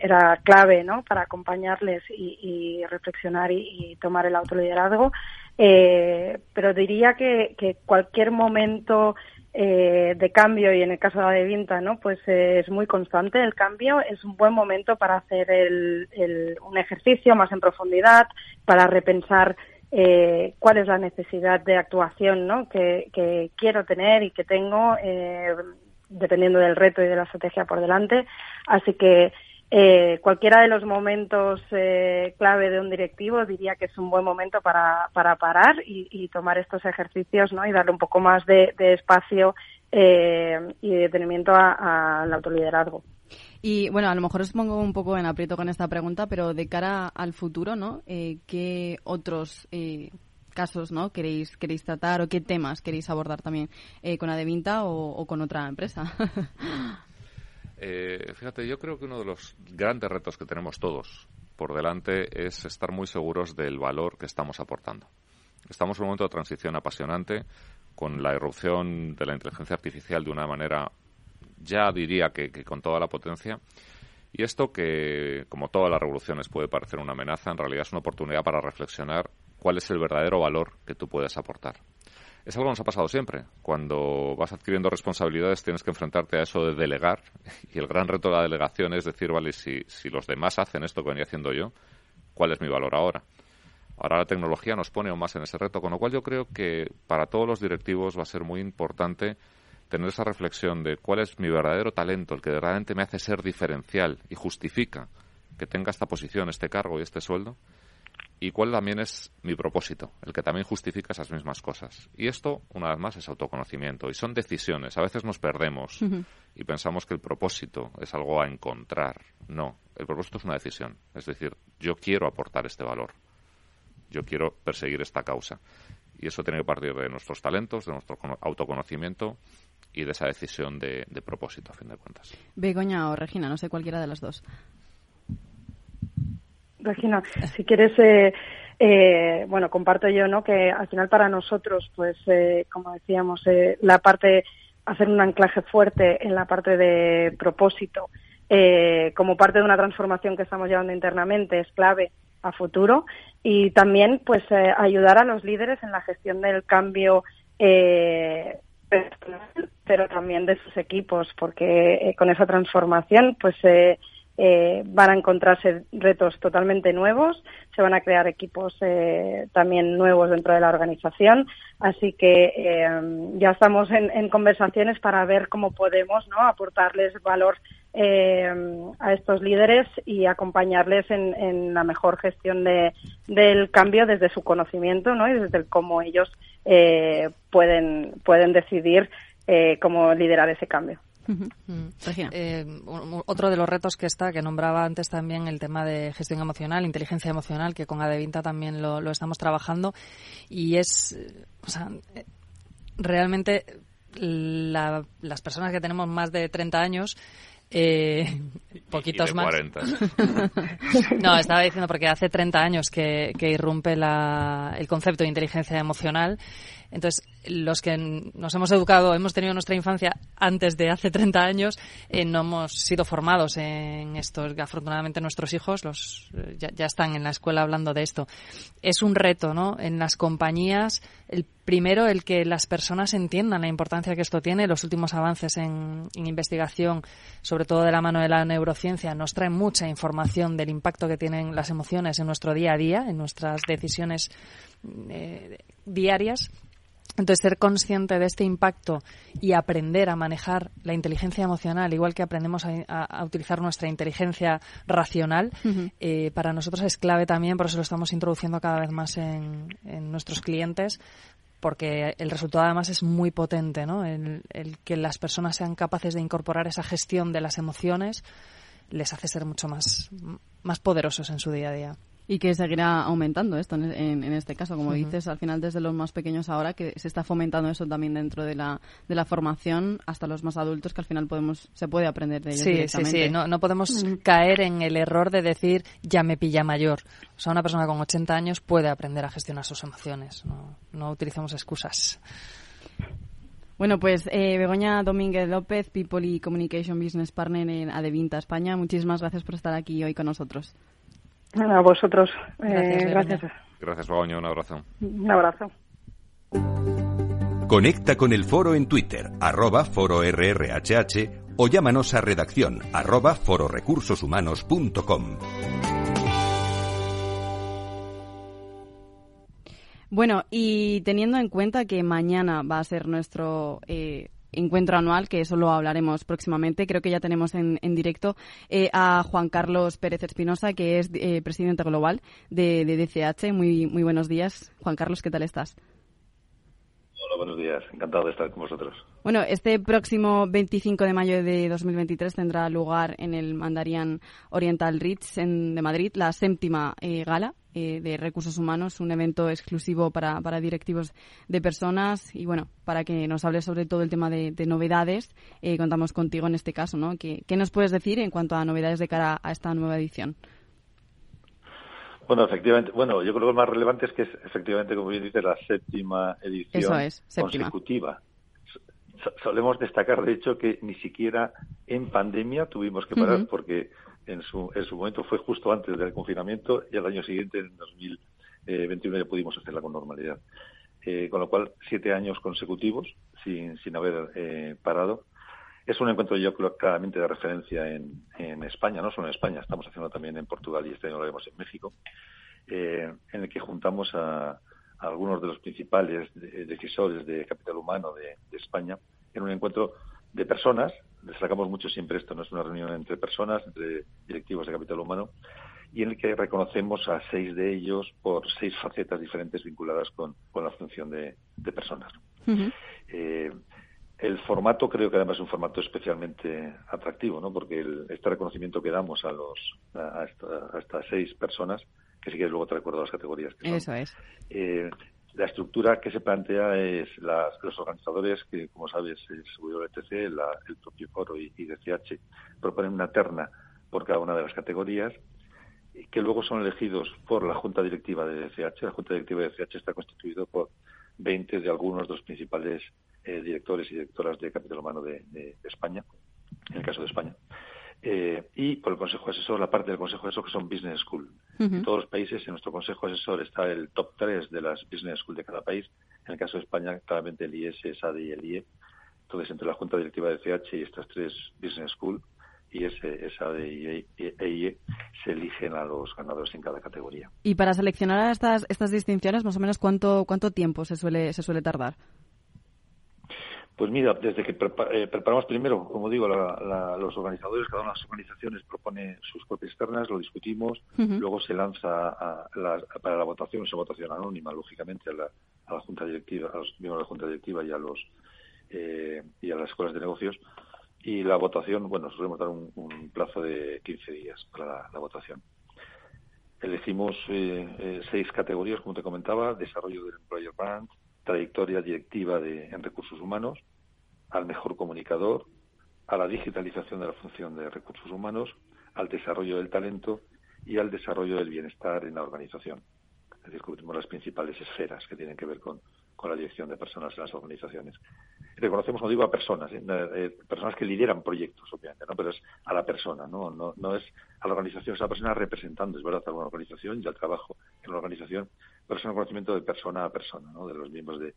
Speaker 5: era clave ¿no? para acompañarles y, reflexionar y, tomar el autoliderazgo. pero diría que, que cualquier momento eh, de cambio y en el caso de la de Vinta, ¿no? Pues eh, es muy constante el cambio, es un buen momento para hacer el, un ejercicio más en profundidad, para repensar eh, cuál es la necesidad de actuación, ¿no? Que, que quiero tener y que tengo, eh, dependiendo del reto y de la estrategia por delante. Así que eh, cualquiera de los momentos eh, clave de un directivo diría que es un buen momento para, para parar y, tomar estos ejercicios ¿no? y darle un poco más de, espacio eh, y detenimiento al autoliderazgo.
Speaker 2: Y bueno, a lo mejor os pongo un poco en aprieto con esta pregunta, pero de cara al futuro, ¿no? ¿Qué otros casos no queréis queréis tratar o qué temas queréis abordar también con Adevinta o, o con otra empresa?
Speaker 3: Eh, fíjate, yo creo que uno de los grandes retos que tenemos todos por delante es estar muy seguros del valor que estamos aportando. Estamos en un momento de transición apasionante con la irrupción de la inteligencia artificial de una manera, ya diría que, que con toda la potencia. Y esto que, como todas las revoluciones, puede parecer una amenaza, en realidad es una oportunidad para reflexionar cuál es el verdadero valor que tú puedes aportar. Es algo que nos ha pasado siempre. Cuando vas adquiriendo responsabilidades tienes que enfrentarte a eso de delegar y el gran reto de la delegación es decir, vale, si, si los demás hacen esto que venía haciendo yo, ¿cuál es mi valor ahora? Ahora la tecnología nos pone aún más en ese reto, con lo cual yo creo que para todos los directivos va a ser muy importante tener esa reflexión de cuál es mi verdadero talento, el que realmente me hace ser diferencial y justifica que tenga esta posición, este cargo y este sueldo, y cuál también es mi propósito, el que también justifica esas mismas cosas. Y esto, una vez más, es autoconocimiento y son decisiones. A veces nos perdemos y pensamos que el propósito es algo a encontrar. No, el propósito es una decisión. Es decir, yo quiero aportar este valor. Yo quiero perseguir esta causa. Y eso tiene que partir de nuestros talentos, de nuestro autoconocimiento y de esa decisión de, de propósito, a fin de cuentas.
Speaker 2: Begoña o Regina, no sé cualquiera de las dos.
Speaker 5: Regina, si quieres, eh, eh, bueno, comparto yo, ¿no? Que al final para nosotros, pues, eh, como decíamos, eh, la parte, hacer un anclaje fuerte en la parte de propósito, eh, como parte de una transformación que estamos llevando internamente, es clave a futuro y también, pues, eh, ayudar a los líderes en la gestión del cambio eh, pero también de sus equipos, porque con esa transformación, pues, eh, eh, van a encontrarse retos totalmente nuevos, se van a crear equipos eh, también nuevos dentro de la organización, así que eh, ya estamos en, conversaciones para ver cómo podemos ¿no? aportarles valor a estos líderes y acompañarles en, la mejor gestión de, del cambio desde su conocimiento ¿no? y desde cómo ellos pueden, pueden decidir cómo liderar ese cambio.
Speaker 4: Eh, otro de los retos que está, que nombraba antes también el tema de gestión emocional, inteligencia emocional, que con Adevinta también lo, estamos trabajando, y es, o sea, realmente las personas que tenemos más de 30 años eh, poquitos más. no, estaba diciendo porque hace 30 años que, que irrumpe la, el concepto de inteligencia emocional entonces, los que nos hemos educado, hemos tenido nuestra infancia antes de hace 30 años, eh, no hemos sido formados en esto. Afortunadamente nuestros hijos los, eh, ya, están en la escuela hablando de esto. Es un reto, ¿no? En las compañías, el primero, el que las personas entiendan la importancia que esto tiene. Los últimos avances en, investigación, sobre todo de la mano de la neurociencia, nos traen mucha información del impacto que tienen las emociones en nuestro día a día, en nuestras decisiones eh, diarias entonces, ser consciente de este impacto y aprender a manejar la inteligencia emocional, igual que aprendemos a, utilizar nuestra inteligencia racional, eh, para nosotros es clave también, por eso lo estamos introduciendo cada vez más en, nuestros clientes, porque el resultado además es muy potente, ¿no? El, el, que las personas sean capaces de incorporar esa gestión de las emociones les hace ser mucho más, más poderosos en su día a día.
Speaker 2: Y que seguirá aumentando esto en, este caso, como dices, al final desde los más pequeños ahora, que se está fomentando eso también dentro de la, de la formación hasta los más adultos, que al final podemos se puede aprender de ellos
Speaker 4: sí, Sí, sí, no, no podemos caer en el error de decir ya me pilla mayor. O sea, una persona con 80 años puede aprender a gestionar sus emociones, no, no utilizamos excusas.
Speaker 2: Bueno, pues eh, Begoña Domínguez López, People y Communication Business Partner en Adevinta España, muchísimas gracias por estar aquí hoy con nosotros.
Speaker 5: A vosotros.
Speaker 3: Eh, gracias. Gracias, Begoña. Un abrazo.
Speaker 5: Un abrazo.
Speaker 1: Conecta con el foro en Twitter, arroba foro RRHH, o llámanos a redacción, arroba fororecursoshumanos.com.
Speaker 2: Bueno, y teniendo en cuenta que mañana va a ser nuestro eh, encuentro anual, que eso lo hablaremos próximamente. Creo que ya tenemos en, en directo eh, a Juan Carlos Pérez Espinosa, que es eh, presidente global de, de, DCH. Muy, muy buenos días. Juan Carlos, ¿qué tal estás?
Speaker 12: Hola, buenos días. Encantado de estar con vosotros.
Speaker 2: Bueno, este próximo 25 de mayo de 2023 tendrá lugar en el Mandarian Oriental Ritz en, de Madrid la séptima eh, gala eh, de recursos humanos, un evento exclusivo para, para, directivos de personas y bueno, para que nos hables sobre todo el tema de, novedades, eh, contamos contigo en este caso, ¿no? ¿Qué, ¿Qué, nos puedes decir en cuanto a novedades de cara a esta nueva edición?
Speaker 12: Bueno, efectivamente, bueno, yo creo que lo más relevante es que es efectivamente, como bien dice, la séptima edición consecutiva. Solemos destacar, de hecho, que ni siquiera en pandemia tuvimos que parar porque en su, en su momento fue justo antes del confinamiento y al año siguiente, en 2021, ya pudimos hacerla con normalidad. Eh, con lo cual, siete años consecutivos sin, sin haber eh, parado. Es un encuentro, yo creo, claramente de referencia en, en España, no solo en España, estamos haciendo también en Portugal y este año lo haremos en México, eh, en el que juntamos a, algunos de los principales decisores de capital humano de España en un encuentro de personas, destacamos mucho siempre esto, no es una reunión entre personas, entre directivos de capital humano, y en el que reconocemos a seis de ellos por seis facetas diferentes vinculadas con, la función de, personas. Eh, el formato creo que además es un formato especialmente atractivo, ¿no? porque este reconocimiento que damos a, los, a, estas seis personas, que si quieres luego te recuerdo las categorías que son,
Speaker 2: Eso es.
Speaker 12: Eh, la estructura que se plantea es los organizadores, que como sabes es WTC, el propio foro y, y DCH, proponen una terna por cada una de las categorías que luego son elegidos por la Junta Directiva de DCH. La Junta Directiva de DCH está constituida por 20 de algunos de los principales eh, directores y directoras de capital humano de España, en el caso de España. Eh, y por el Consejo Asesor, la parte del Consejo Asesor que son Business School. En todos los países, en nuestro Consejo Asesor está el top 3 de las Business School de cada país. En el caso de España, claramente el IS, SADE y el IE. Entonces, entre la Junta Directiva de CH y estas tres Business School, y ese, esa de EIE se eligen a los ganadores en cada categoría.
Speaker 2: Y para seleccionar estas, estas distinciones, más o menos, ¿cuánto, cuánto tiempo se suele, se suele tardar?
Speaker 12: Pues mira, desde que eh, preparamos primero, como digo, los organizadores, cada una de las organizaciones propone sus propias externas, lo discutimos, luego se lanza para la votación, esa votación anónima, lógicamente, a la, junta directiva, a los miembros de la junta directiva y a los eh, y a las escuelas de negocios. Y la votación, bueno, solemos dar un, plazo de 15 días para la, votación. Elegimos eh, seis categorías, como te comentaba, desarrollo del employer brand, trayectoria directiva de, en recursos humanos, al mejor comunicador, a la digitalización de la función de recursos humanos, al desarrollo del talento y al desarrollo del bienestar en la organización. Es decir, las principales esferas que tienen que ver con, la dirección de personas en las organizaciones. Reconocemos, no digo a personas, ¿eh? Eh, personas que lideran proyectos, obviamente, ¿no? pero es a la persona, no, no, no es a la organización, es a la persona representando, es verdad, a una organización y al trabajo en la organización, pero es un conocimiento de persona a persona, ¿no? de los miembros de,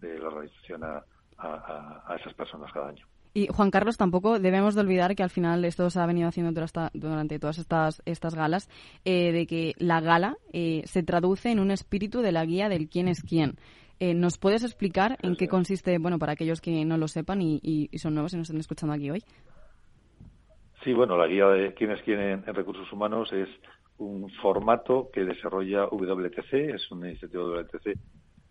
Speaker 12: de la organización a, a, esas personas cada año.
Speaker 2: Y Juan Carlos, tampoco debemos de olvidar que al final esto se ha venido haciendo durante todas estas, estas galas, eh, de que la gala eh, se traduce en un espíritu de la guía del quién es quién. Eh, ¿Nos puedes explicar en qué consiste, bueno, para aquellos que no lo sepan y, son nuevos y nos están escuchando aquí hoy?
Speaker 12: Sí, bueno, la guía de quién es quién en, en recursos humanos es un formato que desarrolla WTC, es una iniciativa de WTC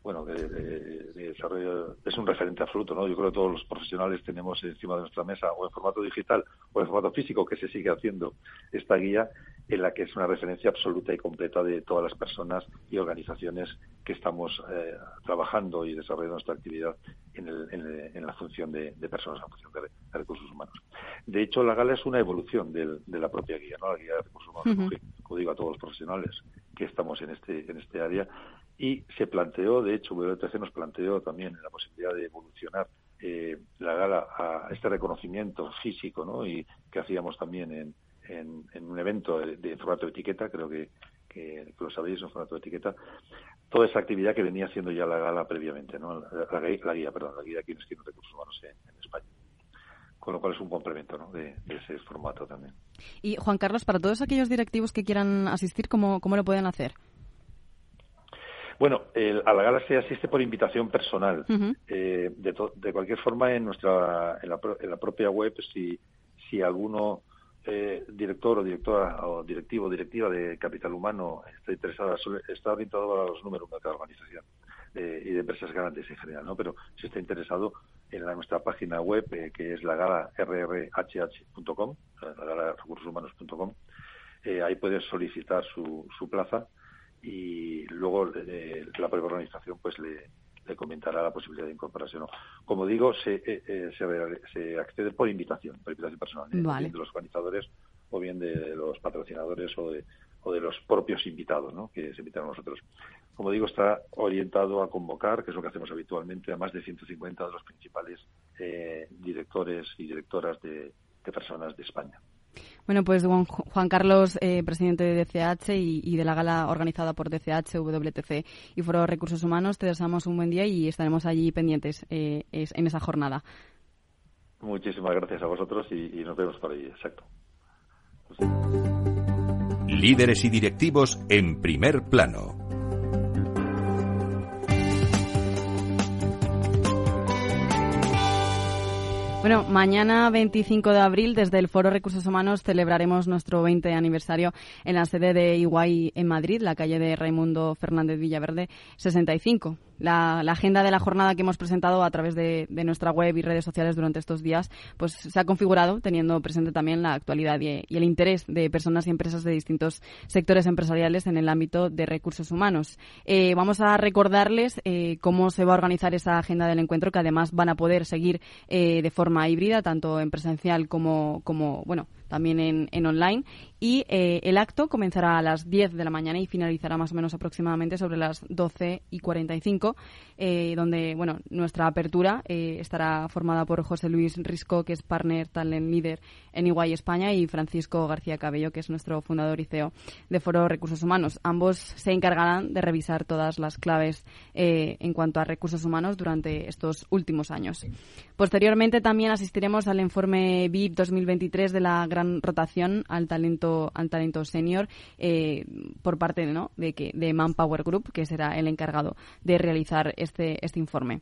Speaker 12: bueno, de, desarrollo, es un referente absoluto, ¿no? Yo creo que todos los profesionales tenemos encima de nuestra mesa, o en formato digital o en formato físico, que se sigue haciendo esta guía, en la que es una referencia absoluta y completa de todas las personas y organizaciones que estamos eh, trabajando y desarrollando nuestra actividad en, la función de, personas, en la función de, recursos humanos. De hecho, la gala es una evolución de la propia guía, ¿no? La guía de recursos humanos, como digo a todos los profesionales que estamos en este, en este área, y se planteó, de hecho, WTC nos planteó también la posibilidad de evolucionar eh, la gala a este reconocimiento físico, ¿no? Y que hacíamos también en, en, un evento de, formato de etiqueta, creo que, que, lo sabéis, en formato de etiqueta, toda esa actividad que venía haciendo ya la gala previamente, ¿no? La, guía, perdón, la guía de quienes quieren recursos humanos en, España con lo cual es un complemento ¿no? de, ese formato también.
Speaker 2: Y Juan Carlos, para todos aquellos directivos que quieran asistir, ¿cómo, cómo lo pueden hacer?
Speaker 12: Bueno, a la gala se asiste por invitación personal. Eh, de, cualquier forma, en nuestra en la, propia web, si, si alguno eh, director o directora o directivo o directiva de capital humano está interesada, está orientado a los números de cada organización eh, y de empresas grandes en general, ¿no? Pero si está interesado en nuestra página web, que es la gala rrhh.com, la gala recursos ahí puede solicitar su, su plaza y luego eh, la propia organización pues le, comentará la posibilidad de incorporación. Como digo, se, eh, eh, se, accede por invitación, por invitación personal, bien de los organizadores o bien de los patrocinadores o de, o de los propios invitados ¿no? que se invitan a nosotros. Como digo, está orientado a convocar, que es lo que hacemos habitualmente, a más de 150 de los principales directores y directoras de personas de España.
Speaker 2: Bueno, pues Juan Carlos, eh, presidente de DCH y, de la gala organizada por DCH, WTC y Foro Recursos Humanos, te deseamos un buen día y estaremos allí pendientes eh, en esa jornada.
Speaker 12: Muchísimas gracias a vosotros y, nos vemos por ahí, exacto.
Speaker 1: Líderes y directivos en primer plano.
Speaker 2: Bueno, mañana 25 de abril desde el Foro Recursos Humanos celebraremos nuestro 20 aniversario en la sede de Iguay en Madrid, la calle de Raimundo Fernández Villaverde 65 la, agenda de la jornada que hemos presentado a través de, nuestra web y redes sociales durante estos días, pues se ha configurado teniendo presente también la actualidad y, el interés de personas y empresas de distintos sectores empresariales en el ámbito de recursos humanos. Eh, vamos a recordarles eh, cómo se va a organizar esa agenda del encuentro, que además van a poder seguir eh, de forma híbrida, tanto en presencial como, como bueno, también en, en online. Y eh, el acto comenzará a las 10 de la mañana y finalizará más o menos aproximadamente sobre las 12 y 45, eh, donde bueno nuestra apertura eh, estará formada por José Luis Risco, que es partner talent leader en Iguay España, y Francisco García Cabello, que es nuestro fundador y CEO de Foro Recursos Humanos. Ambos se encargarán de revisar todas las claves en cuanto a recursos humanos durante estos últimos años. Posteriormente también asistiremos al informe BIP 2023 de la rotación al talento al talento senior eh, por parte ¿no? de que de Manpower Group, que será el encargado de realizar este este informe.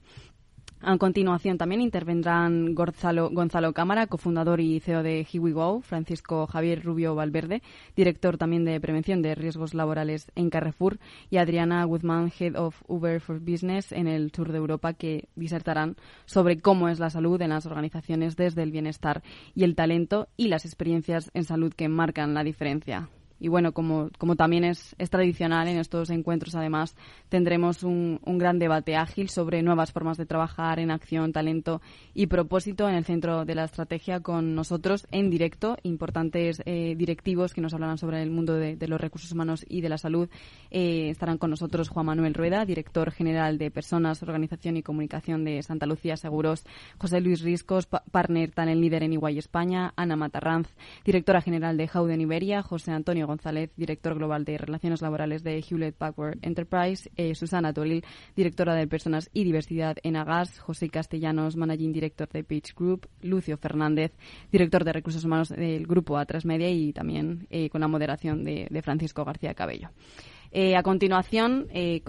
Speaker 2: A continuación también intervendrán Gonzalo, Gonzalo Cámara, cofundador y CEO de HiwiGo, Francisco Javier Rubio Valverde, director también de prevención de riesgos laborales en Carrefour, y Adriana Guzmán, Head of Uber for Business en el sur de Europa, que disertarán sobre cómo es la salud en las organizaciones desde el bienestar y el talento y las experiencias en salud que marcan la diferencia. Y bueno, como, como también es, tradicional en estos encuentros, además, tendremos un, un, gran debate ágil sobre nuevas formas de trabajar en acción, talento y propósito en el centro de la estrategia con nosotros en directo. Importantes eh, directivos que nos hablarán sobre el mundo de, los recursos humanos y de la salud. Eh, estarán con nosotros Juan Manuel Rueda, director general de Personas, Organización y Comunicación de Santa Lucía Seguros, José Luis Riscos, partner talent líder en Iguay España, Ana Matarranz, directora general de Howden Iberia, José Antonio González, director global de Relaciones Laborales de Hewlett Packard Enterprise, eh, Susana Toril, directora de Personas y Diversidad en Agas, José Castellanos, Managing Director de Pitch Group, Lucio Fernández, director de Recursos Humanos del Grupo A3 Media y también eh, con la moderación de, de Francisco García Cabello. Eh, a continuación, eh,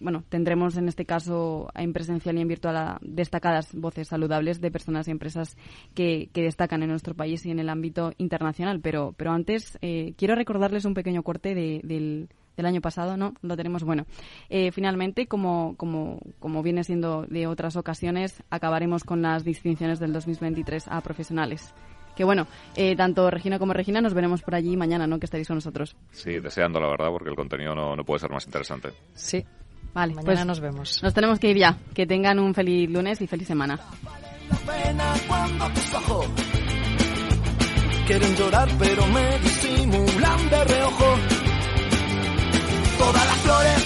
Speaker 2: bueno, tendremos en este caso en presencial y en virtual destacadas voces saludables de personas y empresas que, que, destacan en nuestro país y en el ámbito internacional. Pero, pero antes, eh, quiero recordarles un pequeño corte de, del, del año pasado, ¿no? Lo tenemos bueno. Eh, finalmente, como, como, como viene siendo de otras ocasiones, acabaremos con las distinciones del 2023 a profesionales que bueno, eh, tanto Regina como Regina nos veremos por allí mañana, ¿no? Que estaréis con nosotros.
Speaker 3: Sí, deseando la verdad, porque el contenido no, no puede ser más interesante.
Speaker 4: Sí.
Speaker 2: Vale,
Speaker 4: mañana
Speaker 2: pues
Speaker 4: nos vemos.
Speaker 2: Nos tenemos que ir ya. Que tengan un feliz lunes y feliz semana.
Speaker 13: Quieren llorar pero me disimulan de reojo. Todas las flores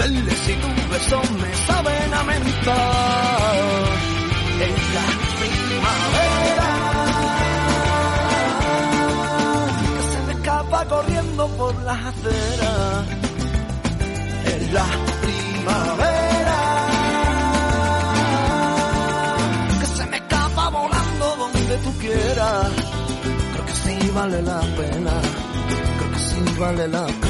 Speaker 13: ¿Qué voy a hacerle si tu beso me saben a menta? Es la primavera que se me escapa corriendo por las aceras. Es la primavera que se me escapa volando donde tú quieras. Creo que sí vale la pena. Creo que sí vale la pena.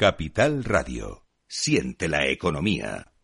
Speaker 1: Capital Radio. Siente la economía.